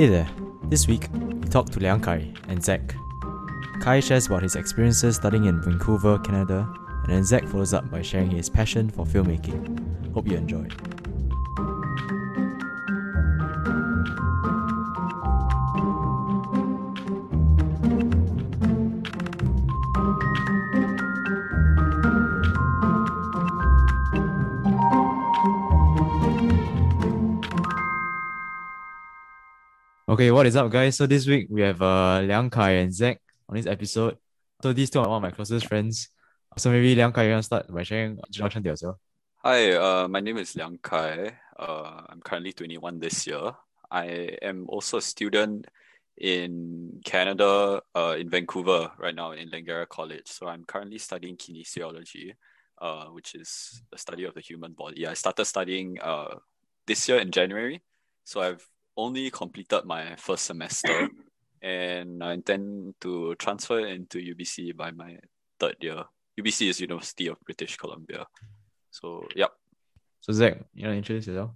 Hey there. This week, we talked to Liang Kai and Zacc. Kai shares about his experiences studying in Vancouver, Canada, and then Zacc follows up by sharing his passion for filmmaking. Hope you enjoy. Okay, what is up, guys? So this week we have uh Liang Kai and Zacc on this episode. So these two are one of my closest friends. So maybe Liang Kai, you want to start by sharing introduction to yourself? Hi, uh, my name is Liang Kai. Uh, I'm currently 21 this year. I am also a student in Canada, uh, in Vancouver right now in Langara College. So I'm currently studying kinesiology, uh, which is the study of the human body. I started studying uh, this year in January. So I've only completed my first semester and I intend to transfer into UBC by my third year. UBC is University of British Columbia. So, yep. So Zacc, you want to introduce yourself?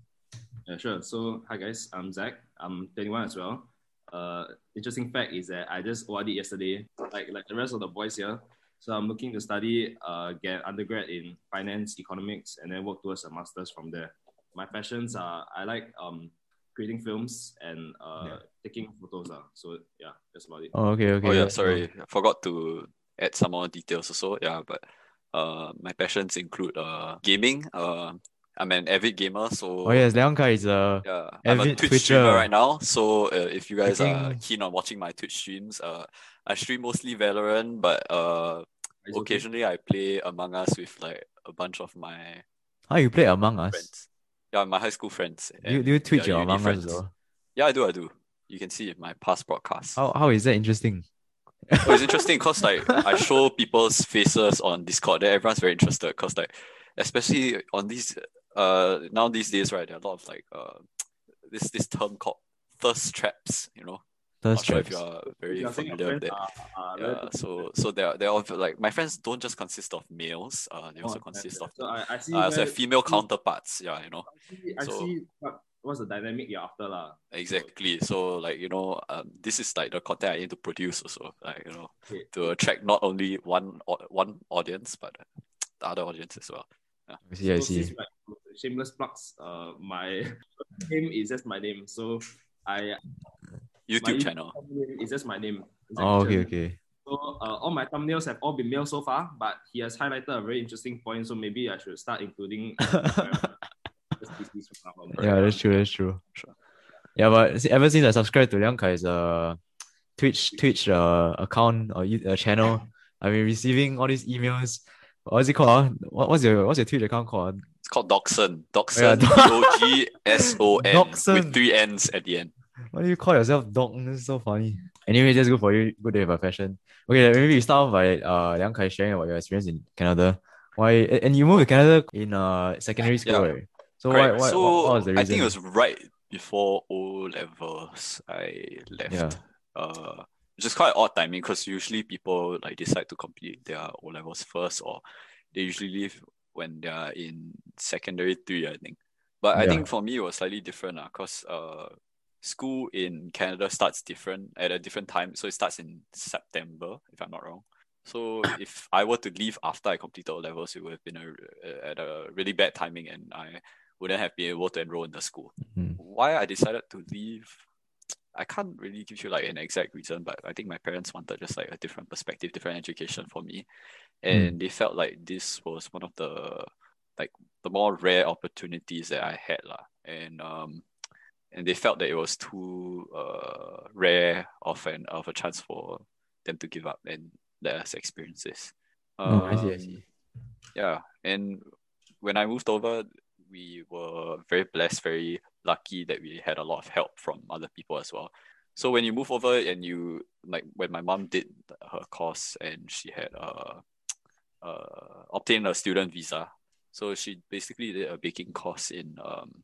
Yeah, sure. So, hi guys, I'm Zacc. I'm 21 as well. Uh, interesting fact is that I just ORD yesterday, like like the rest of the boys here. So I'm looking to study, uh, get undergrad in finance, economics, and then work towards a master's from there. My passions are I like um creating films and uh Yeah. taking photos. Uh. So yeah, that's about it. Oh, okay, okay. Oh yeah, sorry, I forgot to add some more details also. Yeah, but uh, my passions include uh gaming. Uh, I'm an avid gamer, so Oh yes, Liang Kai is a yeah, I'm a avid Twitch Twitcher. streamer right now. So uh, if you guys are keen on watching my Twitch streams, uh, I stream mostly Valorant, but uh, It's okay. occasionally I play Among Us with like a bunch of my How you play Among Us? Yeah, my high school friends. Do you, do you Twitch yeah, your uni friends. well? Yeah, I do. I do. You can see my past broadcasts. How, how is that interesting? Oh, it's interesting because like I show people's faces on Discord, then everyone's very interested because like especially on these uh now these days, right, there are a lot of like uh this this term called thirst traps, you know. Not Thirst sure if you are very Yeah, I familiar with friends that. are- are Yeah, so so they're they're all like my friends don't just consist of males, uh they also Oh, consist yeah, of So I, I see. uh, also where- have female counterparts, yeah, you know. I see, I So- see what, what's the dynamic you're after, lah. Exactly. So like, you know, um, this is like the content I need to produce also, like, you know, Okay. to attract not only one one audience, but the other audience as well. I see, I see. since, like, shameless plugs. Uh, my name is just my name. So I YouTube channel. name is just my name. Oh, okay, Chen. okay. So uh, all my thumbnails have all been male so far, but he has highlighted a very interesting point. So maybe I should start including. uh, species from now on. Yeah, that's true, that's true. Sure. Yeah, but see, ever since I subscribed to Liang Kai's uh, Twitch Twitch uh, account or uh, channel, I've been receiving all these emails. What is it called? ah? What, what's your what's your Twitch account called? It's called Doxon. Yeah, Doxon. Doc- D-O-G-S-O-N Doxon. with three N's at the end. Why do you call yourself dog? This is so funny. Anyway, that's good for you. Good to have a passion. Okay, maybe we start off by uh Liang Kai sharing about your experience in Canada. Why and you moved to Canada in uh secondary school, Yeah. right? So why, Correct. why so what, what was the reason? I think it was right before O levels I left. Yeah. Uh, which is quite odd timing because usually people like decide to complete their O levels first, or they usually leave when they are in secondary three, I think. But I think for me it was slightly different because uh, school in Canada starts different at a different time. So it starts in September, if I'm not wrong. So if I were to leave after I completed O levels, it would have been a, at a really bad timing, and I wouldn't have been able to enroll in the school. Mhm. Why I decided to leave, I can't really give you like an exact reason, but I think my parents wanted just like a different perspective, different education for me, and they felt like this was one of the like the more rare opportunities that I had lah, and um, and they felt that it was too uh rare of an of a chance for them to give up and let us experience this. Oh, I see, I Um, see. yeah, and when I moved over, we were very blessed, very lucky that we had a lot of help from other people as well. So when you move over and you like when my mom did her course and she had uh, uh obtained a student visa, so she basically did a baking course in um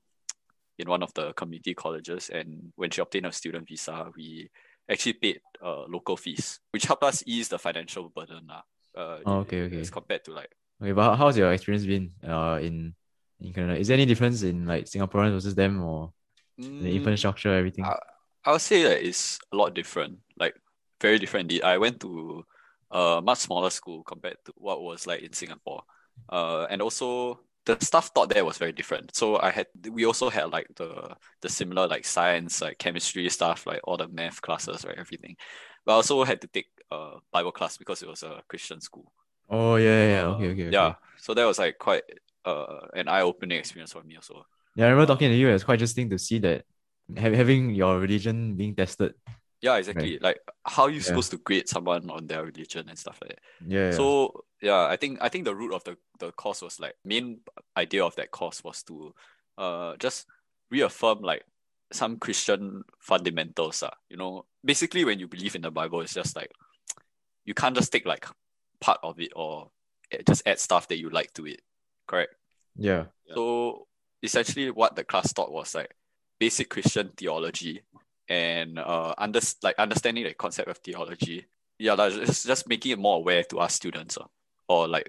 in one of the community colleges, and when she obtained a student visa, we actually paid uh local fees, which helped us ease the financial burden. Uh, Oh, okay, okay. As compared to like Okay, but how's your experience been uh in in Canada? Is there any difference in like Singaporeans versus them or the mm, infrastructure, everything? uh, I would say that it's a lot different, like very different indeed. I went to a much smaller school compared to what was like in Singapore. Uh, and also the stuff taught there was very different. So I had we also had like the the similar like science, like chemistry stuff, like all the math classes, right, everything. But I also had to take a Bible class because it was a Christian school. Oh yeah, yeah. Okay, okay, okay. Yeah, so that was like quite uh an eye opening experience for me also. Yeah, I remember talking to you. It's quite interesting to see that ha- having your religion being tested. Yeah, exactly. Like how are you Yeah. supposed to grade someone on their religion and stuff like that. Yeah. So yeah, I think I think the root of the the course was like main idea of that course was to uh just reaffirm like some Christian fundamentals. Uh, you know, basically when you believe in the Bible, it's just like you can't just take like part of it or just add stuff that you like to it. Correct. yeah. Yeah. So essentially what the class taught was like basic Christian theology and uh under like understanding the concept of theology. Yeah, like just, just making it more aware to our students uh, or like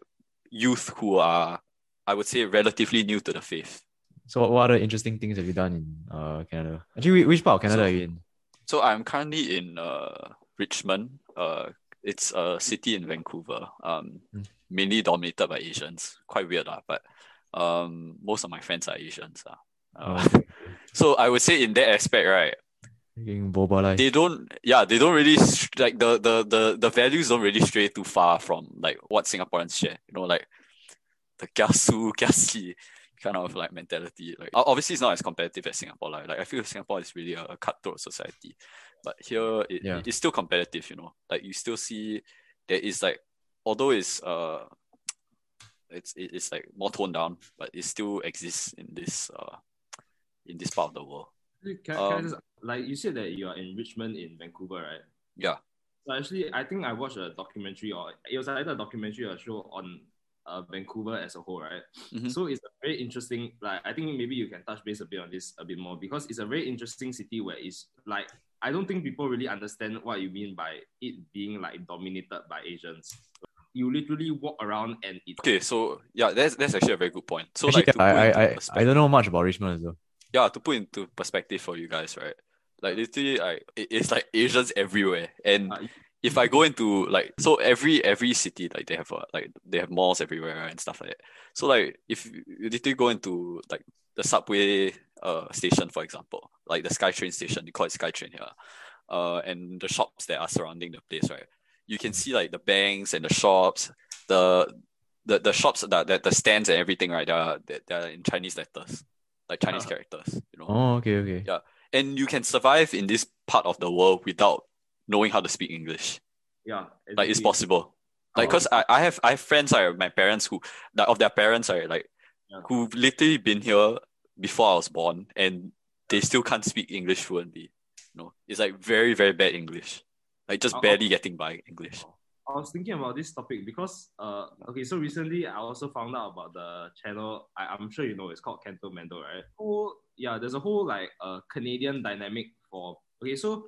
youth who are I would say relatively new to the faith. So what, other interesting things have you done in uh Canada? Actually, which part of Canada So- are you in? So I'm currently in uh Richmond. Uh it's a city in Vancouver. Um Mm. mainly dominated by Asians. Quite weird, uh, but um most of my friends are Asians. Uh. Uh, so I would say in that aspect, right, Boba they don't yeah they don't really like the, the the the values don't really stray too far from like what singaporeans share. You know like the kiasu kiasi kind of like mentality. Like obviously it's not as competitive as singapore like, like i feel singapore is really a, a cutthroat society. But here it, Yeah. it's still competitive you know. Like you still see there is like although it's uh it's it's like more toned down but it still exists in this uh in this part of the world Can, can I Um, just, like you said that you are in Richmond in Vancouver, right? yeah So actually, I think I watched a documentary or it was either a documentary or a show on uh, Vancouver as a whole, right? Mhm. So it's a very interesting. Like I think maybe you can touch base a bit on this a bit more because it's a very interesting city where it's like I don't think people really understand what you mean by it being like dominated by Asians. You literally walk around and it's Okay, so yeah, that's that's actually a very good point. So Actually, like to I, I, I, I don't know much about Richmond as well. Yeah, to put into perspective for you guys, right? Like literally, like it's like Asians everywhere, and Uh, if I go into like so every every city like they have a, like they have malls everywhere and stuff like that. So like if you literally go into like the subway uh station for example, like the SkyTrain station, they call it SkyTrain here, uh, and the shops that are surrounding the place, right? You can see like the banks and the shops, the the, the shops that, that the stands and everything, right? They're they're in Chinese letters, like Chinese Uh. characters, you know Oh, okay, okay. Yeah. and you can survive in this part of the world without knowing how to speak English. yeah, Like it's exactly. possible. Like, Oh. cause I, I have I have friends, right, my parents who like of their parents, right, like Yeah. who've literally been here before I was born and they still can't speak English fluently. You know, it's like very, very bad English. Like just Oh, oh. barely getting by English. I was thinking about this topic because uh okay so recently I also found out about the channel I, I'm sure you know it's called CantoMando right? Oh yeah there's a whole like uh Canadian dynamic for okay so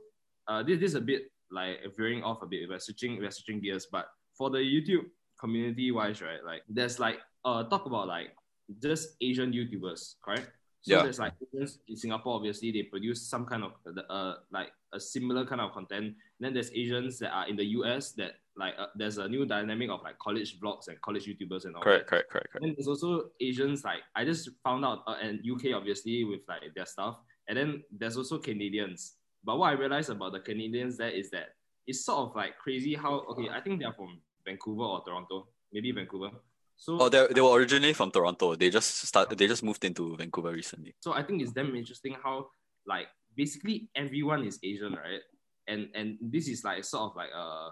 uh this, this is a bit like veering off a bit. We're switching we're switching gears but for the YouTube community wise right like there's like uh talk about like just Asian YouTubers correct? So Yeah. there's like Asians in Singapore obviously they produce some kind of uh like a similar kind of content. Then there's Asians that are in the US that like uh, there's a new dynamic of like college vlogs and college YouTubers and all Correct, that. correct, correct, correct. Then there's also Asians like I just found out uh, and UK obviously with like their stuff. And then there's also Canadians. But what I realized about the Canadians there is that it's sort of like crazy how okay I think they're from Vancouver or Toronto, maybe Vancouver. So Oh, they they were originally from Toronto. They just start they just moved into Vancouver recently. So I think it's damn interesting how like basically everyone is Asian, right? And and this is like sort of like a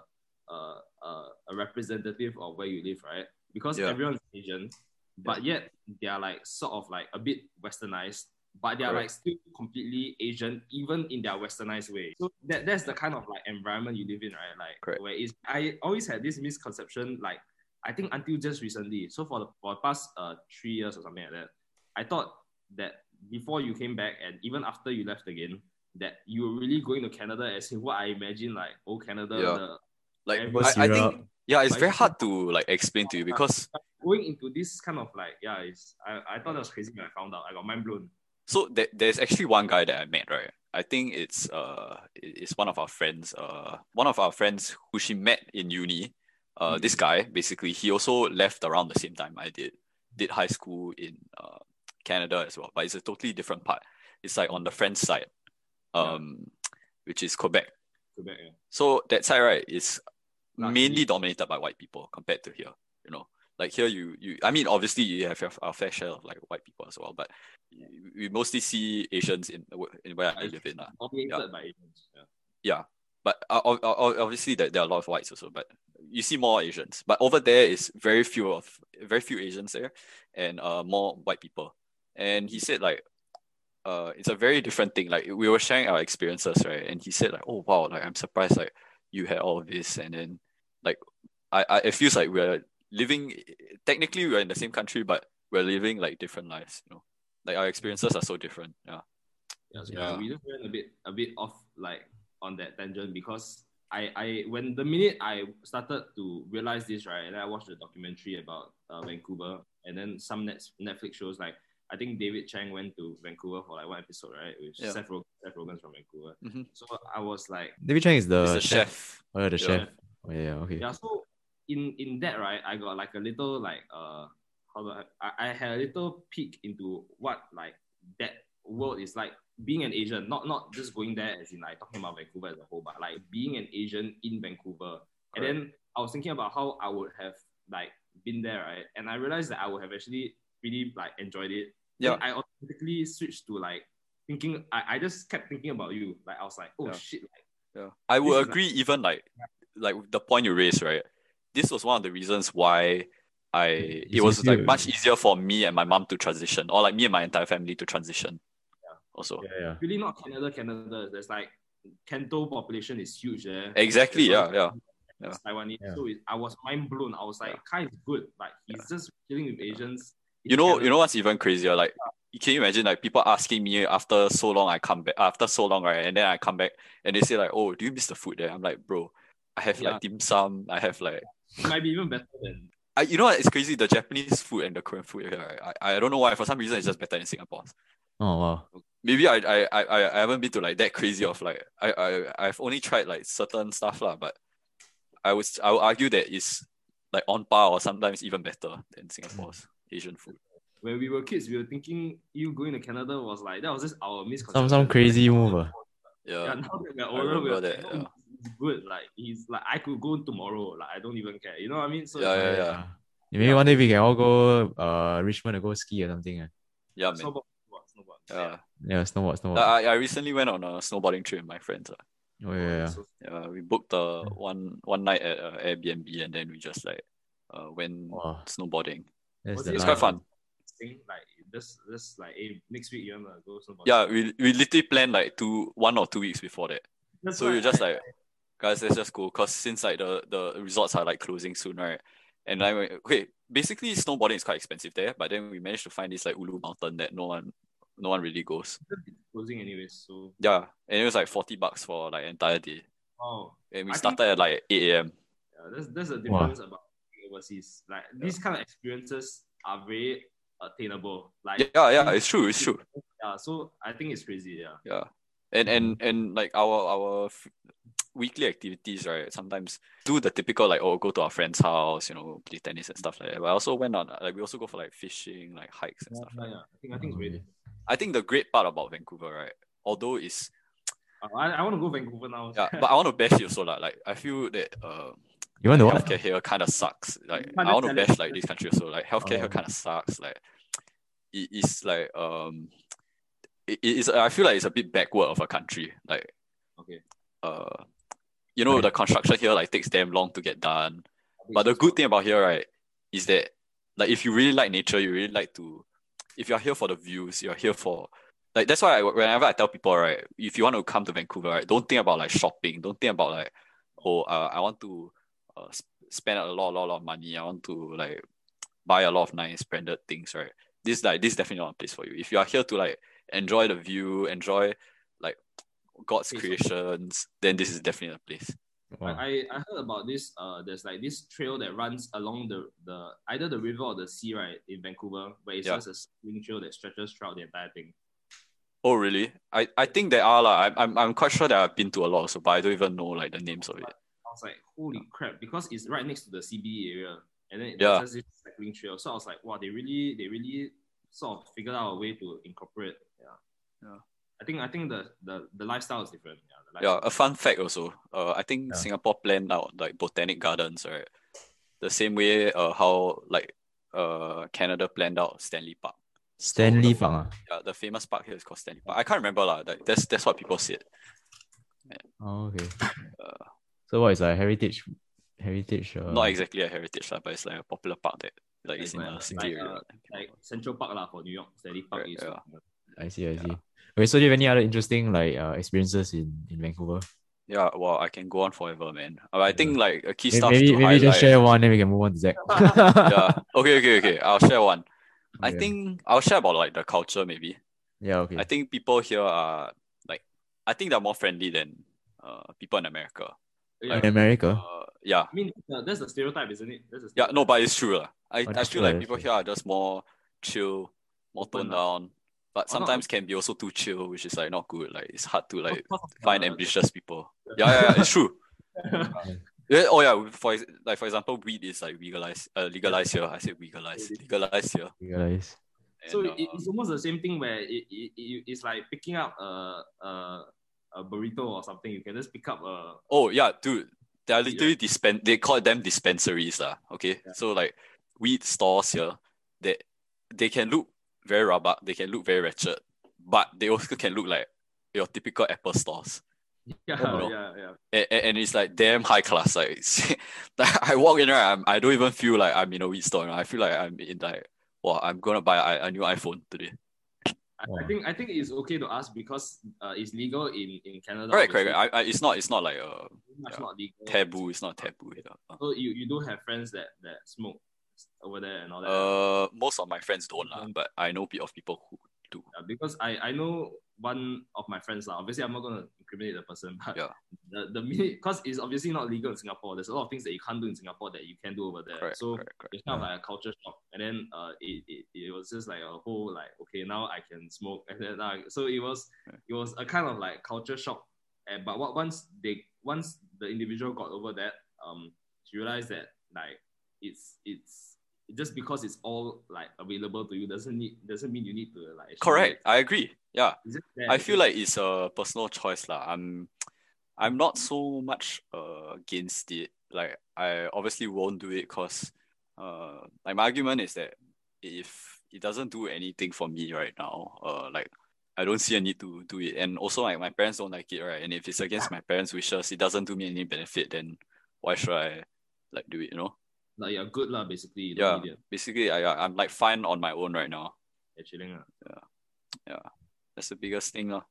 a, a, a representative of where you live, right? Because Yeah. everyone's Asian, but yet they are like sort of like a bit westernized, but they are like still completely Asian, even in their westernized way. So that that's the kind of like environment you live in, right? Like Correct. where is I always had this misconception, like I think until just recently. So for the for the past uh three years or something like that, I thought that before you came back and even after you left again, that you were really going to Canada as what I imagine like oh Canada Yeah. the, Like I, I think yeah, it's But very it's- hard to like explain to you because going into this kind of like yeah, it's I, I thought that was crazy when I found out. I got mind blown. So there, there's actually one guy that I met, right? I think it's uh it's one of our friends, uh one of our friends who she met in uni. Uh, this guy basically he also left around the same time I did. Did high school in uh Canada as well, but it's a totally different part. It's like on the French side, um, which is Quebec. Quebec, yeah. So that side, right, is mainly dominated by white people compared to here. You know, like here, you you. I mean, obviously, you have your a fair share of like white people as well, but we mostly see Asians in in where I live in. lah. Dominated by Asians. Yeah. Yeah, but uh, ob- ob- obviously there are a lot of whites also, but you see more Asians. But over there is very few of very few Asians there, and uh more white people. And he said like, uh, it's a very different thing. Like we were sharing our experiences, right? And he said like, oh wow, like I'm surprised like you had all of this, and then like I, I it feels like we're living technically we're in the same country, but we're living like different lives. You know, like our experiences are so different. Yeah. Yeah, so Yeah. we just went a bit a bit off like on that tangent because I I when the minute I started to realize this right, and I watched the documentary about uh, Vancouver, and then some net, Netflix shows like I think David Chang went to Vancouver for like one episode, right? With Yeah. Seth Rogen, Seth Rogen's from Vancouver. Mhm. So I was like, David Chang is the, He's the chef. Oh, yeah, the Yeah. chef. Oh, yeah, okay. yeah. So in in that right, I got like a little like uh how do I I, I had a little peek into what like that world is like being an Asian, not not just going there as in like talking about Vancouver as a whole, but like being an Asian in Vancouver. And then I was thinking about how I would have like been there, right? And I realized that I would have actually really like enjoyed it. Yeah. I automatically switched to like thinking I, I just kept thinking about you. Like I was like, oh Yeah. shit, like Yeah, I would agree. Even like, like the point you raised, right? This was one of the reasons why I It's it was like much easier for me and my mom to transition, or like me and my entire family to transition. Yeah. Also, Yeah, yeah. really not Canada, Canada. There's like Canto population is huge there. exactly. Yeah, There's yeah. yeah. Taiwanese. Yeah. So it, I was mind blown. I was like, Kai is good. Like he's just dealing with Asians. in You know, Canada. you know what's even crazier? Like, can you imagine like people asking me after so long I come back after so long right, and then I come back and they say like, "Oh, do you miss the food there?" I'm like, "Bro, I have Yeah. like dim sum. I have like." it might be even better than I, you know what? It's crazy. The Japanese food and the Korean food here. Right? I, I don't know why. For some reason, it's just better in Singapore. Oh, wow. maybe I, I I I I haven't been to like that crazy of like I I I've only tried like certain stuff lah, but I was I would argue that it's like on par or sometimes even better than Singapore's Asian food. when we were kids, we were thinking you going to Canada was like that was just our misconception. Some some crazy move. ah. Yeah, Yeah, now that we're older, we're that, oh, yeah. It's good. Like he's like I could go tomorrow. Like I don't even care. You know what I mean? So Yeah, it's yeah, like, yeah. Maybe one day we can all go uh Richmond to go ski or something. ah. yeah, man. Snowboard, snowboard, snowboard. Yeah. Yeah, snowboard, snowboard. I, I recently went on a snowboarding trip with my friends. ah. oh, yeah, yeah. So- Yeah, we booked uh, one one night at uh, Airbnb and then we just like uh, went Wow, snowboarding. that's Was the it It's life. quite fun. thing like this this like hey, next week you wanna go snowboard? Yeah, we we literally planned like two one or two weeks before that. That's So why you're just like, guys, let's just go. Cause since like the, the resorts are like closing soon, right? And I went, okay, basically snowboarding is quite expensive there, but then we managed to find this like Ulu mountain that no one no one really goes. It's closing anyways. So Yeah. And it was like 40 bucks for like entire day. oh And we I started think- at like 8 a.m. yeah, that's that's the Wow. difference about overseas. Like these kind of experiences are very attainable. Like Yeah, yeah, it's true, it's true. yeah, so I think it's crazy. Yeah. Yeah. And and and like our our f- weekly activities, right? Sometimes do the typical like oh go to our friend's house, you know, play tennis and stuff like that. But I also went on like we also go for like fishing, like hikes and Yeah, stuff like yeah, that. I think I think it's really. I think the great part about Vancouver, right? Although it's Uh, I, I want to go Vancouver now. yeah, but I want to bash you also lah. Like I feel that uh You want to healthcare here kind of sucks. Like can't I want to just tell it. bash like this country also. Like healthcare here Oh. kind of sucks. Like it is like um it it is I feel like it's a bit backward of a country. Like Okay. uh you know Right. the construction here like takes damn long to get done. But the good thing about here, right, is that like if you really like nature, you really like to if you're here for the views, you're here for like that's why I, whenever I tell people, right, if you want to come to Vancouver, right, don't think about like shopping, don't think about like oh uh, I want to uh, spend a lot, lot, lot of money. I want to like buy a lot of nice branded things, right? This like this is definitely not a place for you. If you are here to like enjoy the view, enjoy God's Place of- creations, then this is definitely a place. Wow. I, I heard about this. Uh, there's like this trail that runs along the, the either the river or the sea, right, in Vancouver, but it's Yeah. just a swing trail that stretches throughout the entire thing. Oh really? I, I think there are lah. I'm, I'm I'm quite sure that I've been to a lot also, but I don't even know like the names of it. I was like, holy crap, because it's right next to the CBD area, and then Yeah. there's just this cycling trail. So I was like, wow, they really, they really sort of figured out a way to incorporate. Yeah, Yeah. I think, I think the the, the lifestyle is different. Yeah, Yeah, a fun fact also. Uh, I think Yeah. Singapore planned out like botanic gardens, right? The same way uh how like uh Canada planned out Stanley Park. Stanley Park. ah. Yeah, the famous park here is called Stanley Park. I can't remember lah. Like that's that's what people said. Oh, okay. Uh, So what is a heritage heritage uh, Not exactly a heritage lah, but it's like a popular park that like is in Like, a city like, area. uh, like Central Park lah for New York. Stanley Park Right, is. yeah. I see, I see. Okay, so do you have any other interesting like uh, experiences in, in Vancouver? Yeah, well, I can go on forever, man. Uh, I think like a key May- stuff Maybe to maybe highlight. just share one, then we can move on to Zacc. yeah. Okay, okay, okay. I'll share one. I think I'll share about like the culture maybe. Yeah, okay. I think people here are like I think they're more friendly than uh people in America. Yeah. in America. Uh, yeah. I mean, uh, that's the stereotype, isn't it? That's the Yeah, no, but it's true. lah. I, Oh, I feel true, like people true. here are just more chill, more toned lah. down. But Oh, sometimes can be also too chill, which is like not good. Like it's hard to like find ambitious people. Yeah, yeah, yeah, it's true. Yeah, oh yeah, for like for example, weed is like legalized, uh, legalized here. I said legalized, legalized here. You guys. So And, uh, it's almost the same thing where it, it, it, it's like picking up a, a a burrito or something. You can just pick up a Oh yeah, dude. They are literally dispen they call them dispensaries lah. Okay. Yeah. So like weed stores here, they they can look very rabak, they can look very wretched, but they also can look like your typical Apple stores. yeah Oh, no. yeah yeah. And, and, it's like damn high class. Like, like I walk in right, I'm, I don't even feel like I'm in a weed store. you know. I feel like I'm in like, well, I'm gonna buy a, a new iPhone today. I, think I think it's okay to ask because uh, it's legal in, in Canada. Correct, correct. I, I, it's not it's not like a much yeah. not legal. taboo. It's not taboo. You know. So you, you do have friends that, that smoke over there and all that. Uh, most of my friends don't lah, but I know bit of people who do. Uh, because I, I know one of my friends lah. Obviously, I'm not gonna incriminate the person, but Yeah. the the minute because it's obviously not legal in Singapore. There's a lot of things that you can't do in Singapore that you can do over there. Correct, so correct, correct. it's kind of like a culture shock. And then uh, it, it, it was just like a whole like okay now I can smoke and then uh, so it was it was a kind of like culture shock. And but what once they once the individual got over that, um, she realized that like it's it's just because it's all like available to you doesn't need doesn't mean you need to like Correct. I agree. Yeah. Is it there? I feel like it's a personal choice lah. I'm I'm not so much uh, against it. Like I obviously won't do it because uh like my argument is that if it doesn't do anything for me right now, uh like I don't see a need to do it. And also like my parents don't like it, right? And if it's against my parents' wishes, it doesn't do me any benefit, then why should I like do it, you know? Like you're good lah basically. Yeah. don't need it. Basically I I'm like fine on my own right now. You're chilling. lah. That's the biggest thing. lah.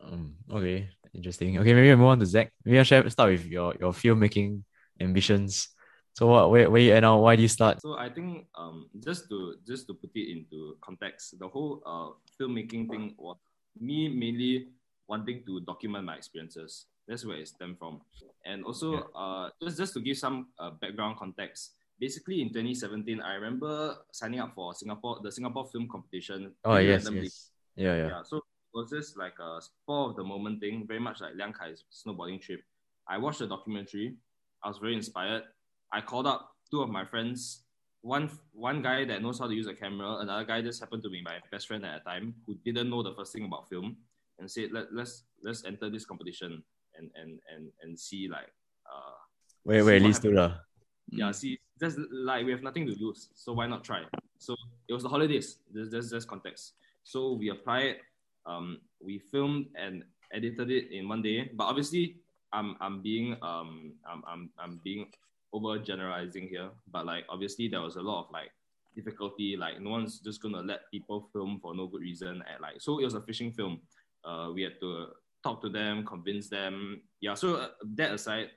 Um, okay, interesting. Okay, maybe we move on to Zacc. Maybe I'll share, start with your, your filmmaking ambitions. So what where where you at now? Why do you start? So I think um just to just to put it into context, the whole uh filmmaking thing was me mainly wanting to document my experiences. That's where it stemmed from. And also uh just just to give some uh, background context. Basically in 2017, I remember signing up for Singapore the Singapore Film Competition. Oh yes, yes. Yeah, yeah. Yeah, so it was just like a spur of the moment thing, very much like Liang Kai's snowboarding trip. I watched the documentary. I was very inspired. I called up two of my friends. One one guy that knows how to use a camera, another guy just happened to be my best friend at the time who didn't know the first thing about film, and said let let's let's enter this competition and and and and see like uh Wait, See wait, at what least two lah. Yeah, see, just like we have nothing to lose, so why not try? So it was the holidays. There's there's just context. So we applied. Um, we filmed and edited it in one day. But obviously, I'm I'm being um I'm I'm I'm being over generalizing here. But like obviously, there was a lot of like difficulty. Like no one's just gonna let people film for no good reason. And like so, it was a fishing film. Uh, we had to talk to them, convince them. Yeah. So uh, that aside,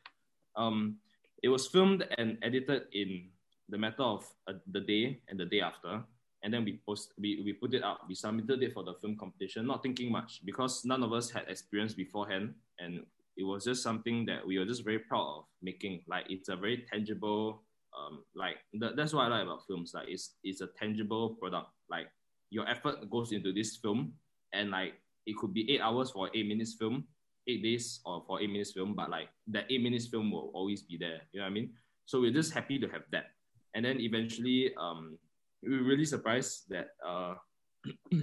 um, it was filmed and edited in the matter of uh, the day and the day after. And then we post we, we put it up we submitted it for the film competition not thinking much because none of us had experience beforehand. And it was just something that we were just very proud of making. Like it's a very tangible um like th- that's what i like about films. Like it's it's a tangible product. Like your effort goes into this film and like it could be eight hours for eight minutes film, eight days or for eight minutes film, but like that eight minutes film will always be there. You know what I mean? So we're just happy to have that. And then eventually, um, we were really surprised that uh,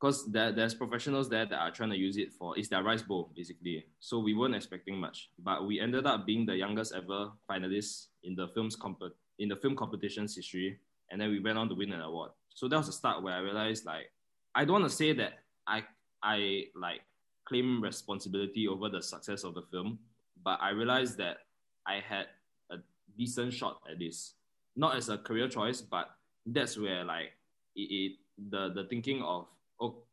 because there, there's professionals there that are trying to use it for it's their rice bowl basically. So we weren't expecting much, but we ended up being the youngest ever finalists in the film's comp- in the film competition's history, and then we went on to win an award. So that was the start where I realized like I don't want to say that I I like claim responsibility over the success of the film, but I realized that I had a decent shot at this, not as a career choice, but that's where like it, it the the thinking of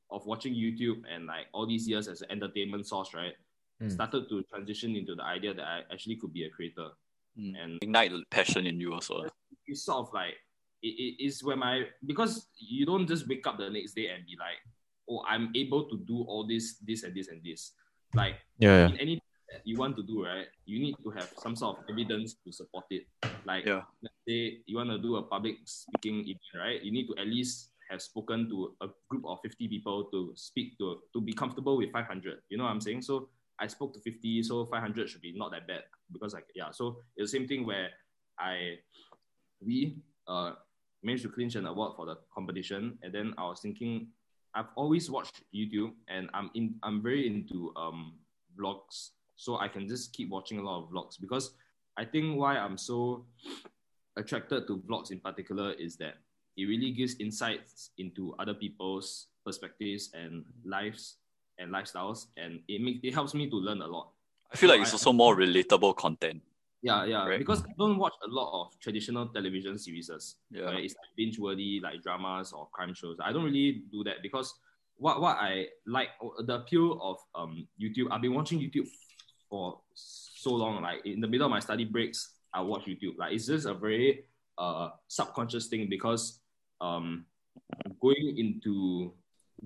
of watching YouTube and like all these years as an entertainment source, right? Mm. Started to transition into the idea that I actually could be a creator. Mm. And ignite the passion in you also. It's sort of like it, it is where my because you don't just wake up the next day and be like, oh, I'm able to do all this, this and this and this. Like yeah, yeah. in any that you want to do, right? You need to have some sort of evidence to support it. Like yeah. let's say you want to do a public speaking event, right? You need to at least have spoken to a group of 50 people to speak to to be comfortable with 500 you know what i'm saying so i spoke to 50 so 500 should be not that bad because like yeah so it's the same thing where i we uh managed to clinch an award for the competition and then i was thinking i've always watched youtube and i'm in i'm very into um vlogs. So i can just keep watching a lot of vlogs because i think why i'm so attracted to vlogs in particular is that it really gives insights into other people's perspectives and lives and lifestyles and it makes it helps me to learn a lot. I feel so like it's I, also more relatable content yeah yeah right? because i don't watch a lot of traditional television series yeah right? it's like binge worthy like dramas or crime shows i don't really do that because what what i like the appeal of um youtube i've been watching youtube for so long like in the middle of my study breaks i watch youtube like it's just a very uh subconscious thing because um, going into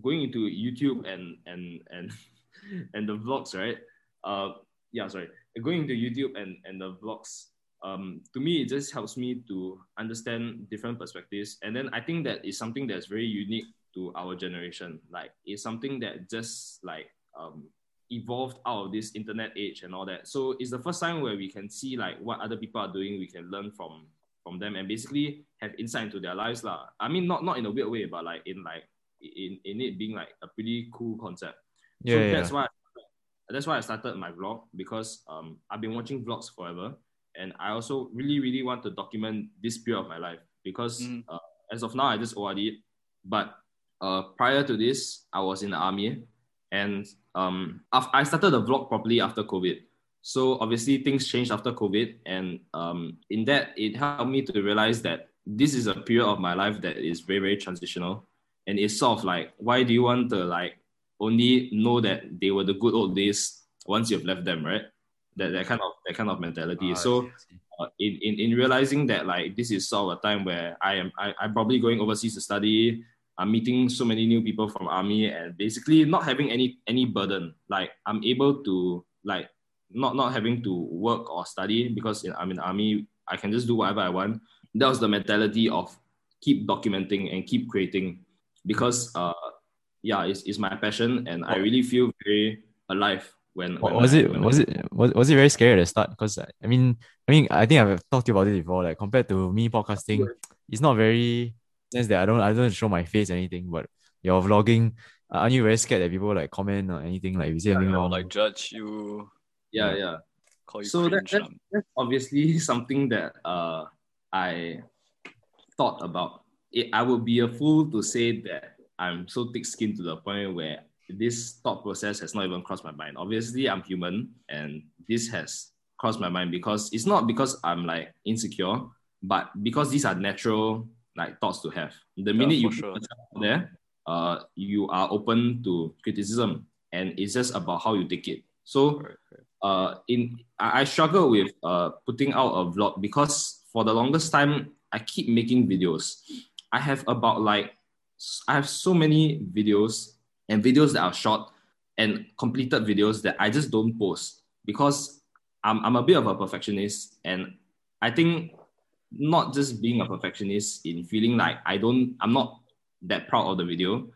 going into YouTube and and and and the vlogs, right? Uh, yeah, sorry, going to YouTube and and the vlogs. Um, to me, it just helps me to understand different perspectives, and then I think that is something that's very unique to our generation. Like, it's something that just like um, evolved out of this internet age and all that. So it's the first time where we can see like what other people are doing. We can learn from from them and basically have insight into their lives lah. I mean, not not in a weird way, but like in like in, in it being like a pretty cool concept. Yeah, so yeah. that's why that's why I started my vlog because um I've been watching vlogs forever, and I also really really want to document this period of my life because mm. uh, as of now I just ORD, but uh prior to this I was in the army, and um I started the vlog properly after COVID. So obviously things changed after COVID, and um, in that it helped me to realize that this is a period of my life that is very very transitional, and it's sort of like why do you want to like only know that they were the good old days once you've left them, right? That that kind of that kind of mentality. Oh, so uh, in, in in realizing that like this is sort of a time where I am I, I'm probably going overseas to study. I'm meeting so many new people from army and basically not having any any burden. Like I'm able to like not not having to work or study because in, I'm in army. I can just do whatever I want. That was the mentality of keep documenting and keep creating because uh yeah it's, it's my passion and I really feel very alive when, when was I, it was I, it was, was it very scary at the start? Because I mean I mean I think I've talked to you about it before like compared to me podcasting it's not very sense that I don't I don't show my face or anything but you're vlogging aren't you very scared that people like comment or anything? Like you say anything wrong. like judge you. Yeah, yeah. so that, that, that's obviously something that uh I thought about. It, I would be a fool to say that I'm so thick-skinned to the point where this thought process has not even crossed my mind. Obviously, I'm human, and this has crossed my mind because it's not because I'm like insecure, but because these are natural like thoughts to have. The minute you sure. there, uh, you are open to criticism, and it's just about how you take it. So, uh, in I, I struggle with uh, putting out a vlog because for the longest time I keep making videos. I have about like I have so many videos and videos that are shot and completed videos that I just don't post because I'm I'm a bit of a perfectionist and I think not just being a perfectionist in feeling like I don't I'm not that proud of the video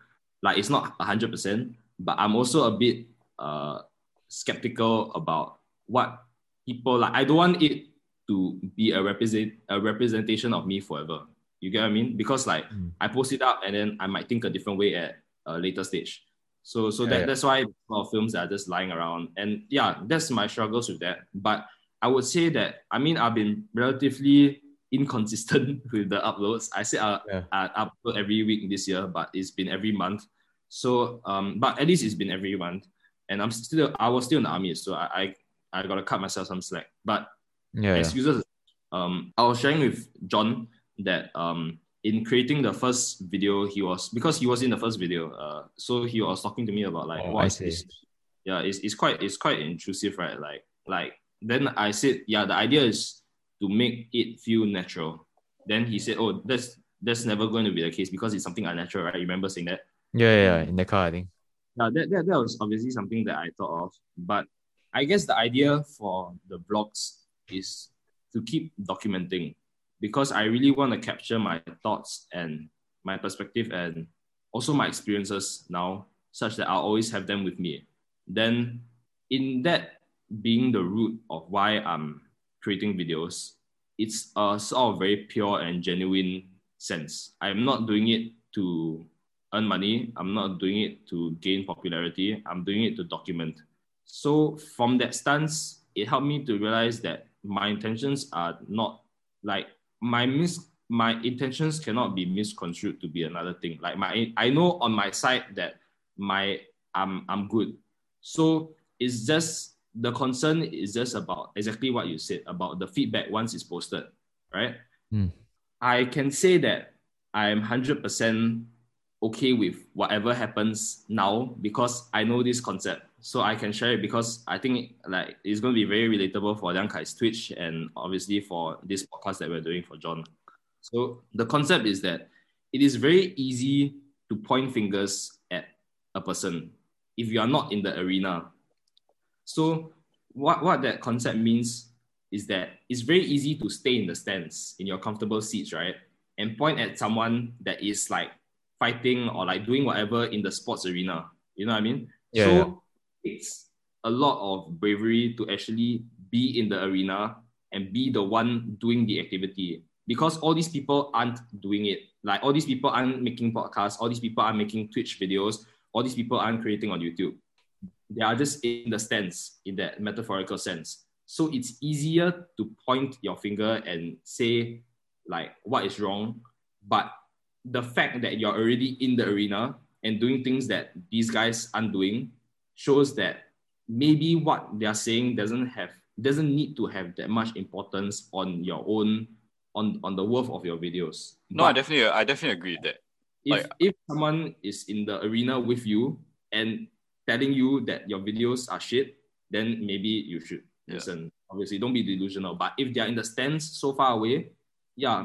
like it's not 100% but I'm also a bit uh skeptical about what people like. I don't want it to be a represent a representation of me forever. You get what I mean? Because like Mm. I post it up and then I might think a different way at a later stage. So so Yeah, that, yeah. that's why a lot of films are just lying around. And yeah, that's my struggles with that. But I would say that I mean I've been relatively inconsistent with the uploads. I say I, Yeah. I upload every week this year, but it's been every month. So um, but at least it's been every month. And I'm still I was still in the army, so I I, I gotta cut myself some slack. But Yeah, yeah. excuses. Um, I was sharing with John that um, in creating the first video, he was because he was in the first video. Uh, so he was talking to me about like Oh, what is- yeah, it's, it's quite it's quite intrusive, right? Like like then I said, yeah, the idea is to make it feel natural. Then he said, oh, that's that's never going to be the case because it's something unnatural, right? You remember saying that? Yeah, yeah, yeah. In the car, I think. Yeah, that, that, that was obviously something that I thought of. But I guess the idea for the vlogs is to keep documenting because I really want to capture my thoughts and my perspective and also my experiences now, such that I'll always have them with me. Then, in that being the root of why I'm creating videos, it's a sort of very pure and genuine sense. I'm not doing it to earn money. I'm not doing it to gain popularity. I'm doing it to document. So from that stance, it helped me to realize that my intentions are not like my mis my intentions cannot be misconstrued to be another thing. Like my I know on my side that my I'm I'm good. So it's just the concern is just about exactly what you said about the feedback once it's posted, right? Hmm. I can say that I'm hundred percent okay with whatever happens now because I know this concept. So I can share it because I think like it's going to be very relatable for Liang Kai's Twitch and obviously for this podcast that we're doing for John. So the concept is that it is very easy to point fingers at a person if you are not in the arena. So what, what that concept means is that it's very easy to stay in the stands in your comfortable seats, right? And point at someone that is like fighting or like doing whatever in the sports arena. You know what I mean? Yeah, so yeah. It's a lot of bravery to actually be in the arena and be the one doing the activity because all these people aren't doing it. Like all these people aren't making podcasts, all these people aren't making Twitch videos, all these people aren't creating on YouTube. They are just in the stands in that metaphorical sense. So it's easier to point your finger and say like what is wrong, but the fact that you're already in the arena and doing things that these guys aren't doing shows that maybe what they're saying doesn't have doesn't need to have that much importance on your own on on the worth of your videos. No, I definitely, I definitely agree with that. if like- if someone is in the arena with you and telling you that your videos are shit, then maybe you should Yeah. listen. Obviously, don't be delusional. But if they're in the stands so far away, yeah,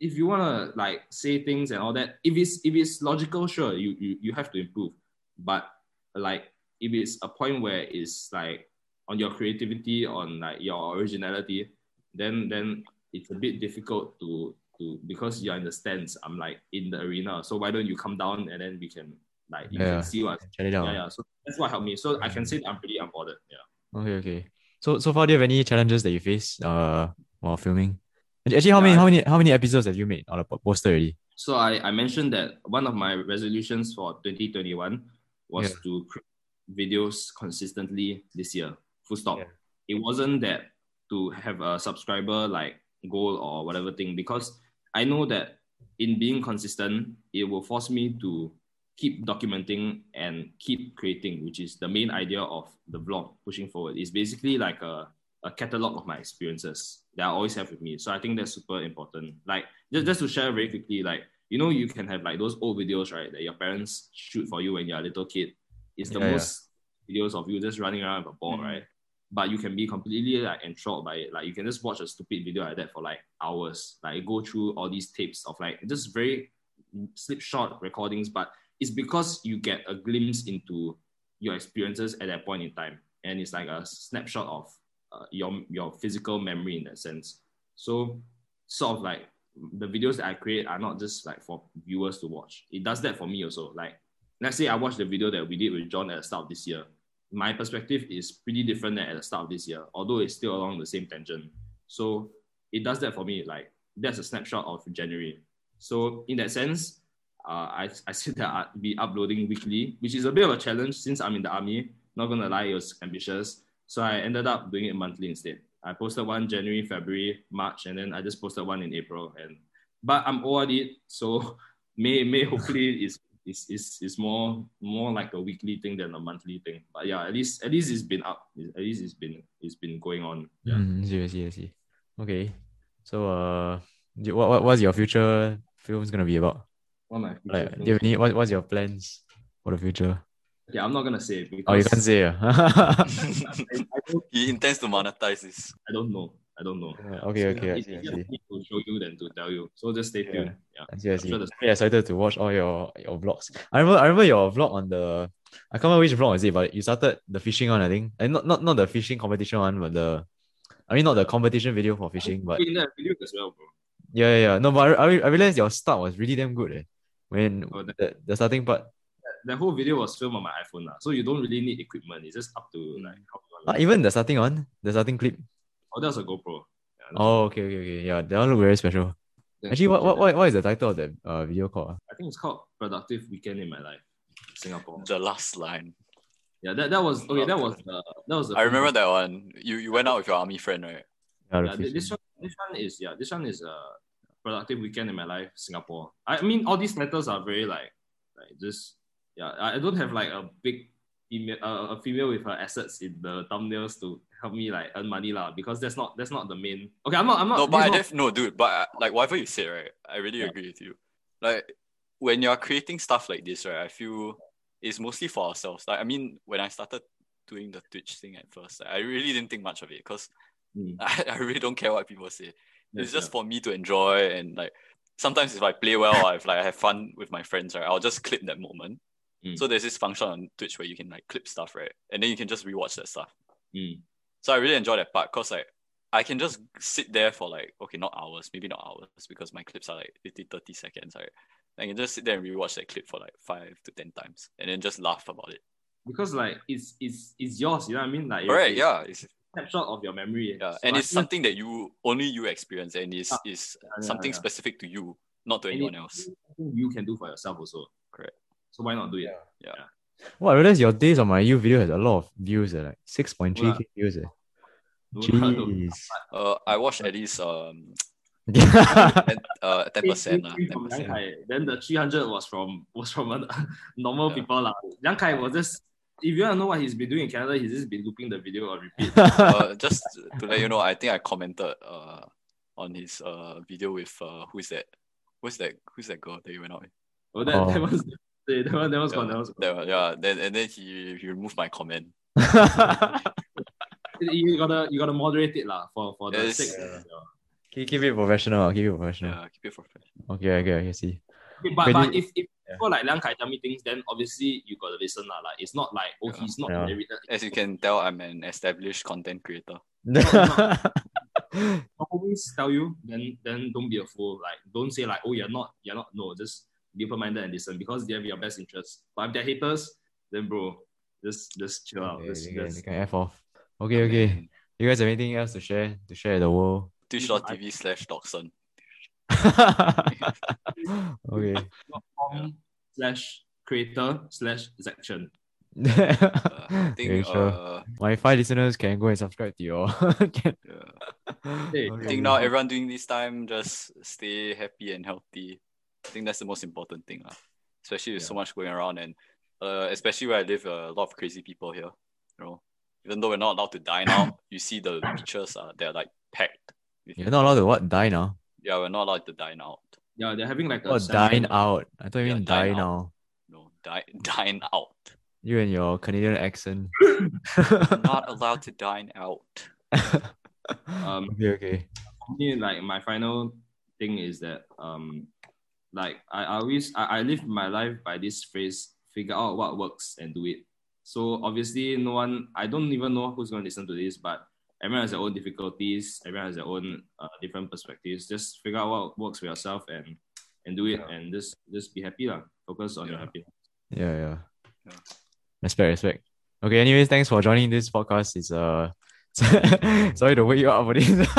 if you wanna like say things and all that, if it's if it's logical, sure, you you, you have to improve. But like if it's a point where it's like on your creativity, on like your originality, then then it's a bit difficult to to because you're in the stands. I'm like in the arena, so why don't you come down and then we can like you Yeah. can see what Check it yeah yeah. So that's what helped me. So I can say that I'm pretty unbothered. Yeah. Okay, okay. So so far, do you have any challenges that you face uh while filming? And Actually, how Yeah, many how many how many episodes have you made on a po- poster already? So I, I mentioned that one of my resolutions for 2021 was Yeah. to create videos consistently this year. Full stop. Yeah. It wasn't that to have a subscriber like goal or whatever thing because I know that in being consistent, it will force me to keep documenting and keep creating, which is the main idea of the vlog pushing forward. It's basically like a, a catalog of my experiences that I always have with me. So I think that's super important. Like just, just to share very quickly, like you know, you can have like those old videos, right, that your parents shoot for you when you're a little kid. It's the Yeah, yeah. most videos of you just running around with a ball, Mhm. right? But you can be completely like enthralled by it. Like you can just watch a stupid video like that for like hours. Like go through all these tapes of like just very slipshod recordings, but it's because you get a glimpse into your experiences at that point in time, and it's like a snapshot of uh, your your physical memory in that sense. So sort of like the videos that I create are not just like for viewers to watch. It does that for me also. Like let's say I watched the video that we did with John at the start of this year. My perspective is pretty different than at the start of this year, although it's still along the same tangent. So it does that for me. Like that's a snapshot of January. So in that sense, uh, I, I said that I'd be uploading weekly, which is a bit of a challenge since I'm in the army. Not gonna lie, it was ambitious. So I ended up doing it monthly instead. I posted one January, February, March, and then I just posted one in April. And but I'm ORD, so May May hopefully is is is is more more like a weekly thing than a monthly thing. But yeah, at least at least it's been up. At least it's been it's been going on. Yeah. Mm, I see, I see, see. Okay. So uh what, what what's your future films gonna be about? What my future Like do you have any what, what's your plans for the future? Yeah, I'm not gonna say it because Oh you can't say ah. I, I, he intends to monetize this. I don't know. I don't know. okay, okay, I It's see, I easier for me to show you than to tell you. So just stay tuned. Yeah. I see, I I'm see. sure the- very excited to watch all your your vlogs. I remember I remember your vlog on the I can't remember which vlog is it, but you started the fishing one, I think. And not not not the fishing competition one, but the I mean not the competition video for fishing, but in that video as well, bro. yeah, yeah, yeah. No, but I, I, I realized your start was really damn good. Eh. When Oh, that- the, the starting part. The whole video was filmed on my iPhone, lah. so you don't really need equipment. It's just up to like how you Ah, want. even the starting one, the starting clip. Oh, that was a GoPro. Yeah, Oh, okay, okay, okay. Yeah, that one look very special. that's Actually, what, okay. what, what, what is the title of the uh, video called? ah? I think it's called Productive Weekend in My Life, Singapore. The last line. Yeah, that, that was okay. That was the that was. The I remember that one. You you went out with your army friend, right? Yeah, Yeah, this one, this one is yeah, this one is a productive weekend in my life, Singapore. I mean, all these titles are very like, like just yeah. I I don't have like a big female, uh, a female with her assets in the thumbnails to help me like earn money lah. Because that's not that's not the main. Okay, I'm not I'm not. No, but I def- no, dude. But like whatever you said, right? I really Yeah. agree with you. Like when you're creating stuff like this, right? I feel it's mostly for ourselves. Like I mean, when I started doing the Twitch thing at first, I really didn't think much of it because Mm. I, I really don't care what people say. not- it's just for me to enjoy and like sometimes if I play well or if like I have fun with my friends, right, I'll just clip that moment. Mm. So there's this function on Twitch where you can like clip stuff, right? And then you can just rewatch that stuff. Mm. So I really enjoy that part because like I can just sit there for like okay, not hours, maybe not hours, because my clips are like 50, 30 seconds, right? I can just sit there and rewatch that clip for like five to ten times and then just laugh about it. because like it's it's it's yours. You know what I mean? Like Alright, it's yeah. It's a snapshot of your memory. yeah. So and I it's feel- something that you only you experience and is Ah, is yeah, something yeah. specific to you, not to and anyone it's else. you can do for yourself also. Correct. So why not do it? Well, I realized your days on my youth video has a lot of views, eh, like 6.3k Wow. views. Eh. Jeez. Uh, I watched at least um yeah, 10, uh, 10% lah, 10%. Kai. Then the 300 was from was from other normal Yeah. people. lah. Liang Kai was just, if you want to know what he's been doing in Canada, he's just been looping the video on repeat. uh, just to let you know, I think I commented uh on his uh video with uh who's that? Who's that? Who's that girl that you went out with? Oh, that, Oh. that was that one, that was gone. Yeah, That was gone. that one, yeah. Then and then he he removed my comment. You gotta you gotta moderate it lah for for the Yes. sake. Yeah. of your- keep, keep it professional. Keep it professional. Yeah, keep it professional. Okay, okay, I can see. Okay, but, But but if, if Yeah. people like Liang Kai tell me things, then obviously you gotta listen lah. Like it's not like oh Yeah. he's not Yeah. narrated. As you can tell, I'm an established content creator. I always tell you, then then don't be a fool. Like don't say like, oh you're not, you're not. No, just be open minded and listen because they have your best interest. But if they're haters, then bro, just just chill out. okay, Just, you, can, just, you can F off. Okay, okay. And You guys have anything else to share to share the world? Twitch.tv slash Doxon. okay. com slash creator slash section. Uh, I think okay, sure. uh, My five listeners can go and subscribe to your. can- yeah. Hey, I think now everyone doing this time just stay happy and healthy. I think that's the most important thing, lah. especially with so much going around and uh, especially where I live, uh, a lot of crazy people here. You know, even though we're not allowed to dine out, you see the beaches uh, they're like packed. You're not allowed to what dine out? Yeah, we're not allowed to dine out. Yeah, they're having like a Oh, dine out. I thought you Yeah, mean dine die out. now. No, dine dine out. You and your Canadian accent. Not allowed to dine out. Um, okay, okay. for me, like my final thing is that um, like I, I always I, I live my life by this phrase, figure out what works and do it. So obviously no one I don't even know who's gonna listen to this, but everyone has their own difficulties, everyone has their own uh, different perspectives. Just figure out what works for yourself and and do it yeah. and just just be happy lah. Focus on yeah. your happiness. Yeah, yeah, yeah. Respect, respect. Okay, anyways, thanks for joining this podcast. It's uh sorry to wake you up for this.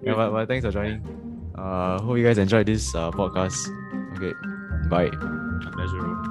yeah, but, but thanks for joining. I hope you guys enjoyed this uh, podcast. Okay, bye. My pleasure.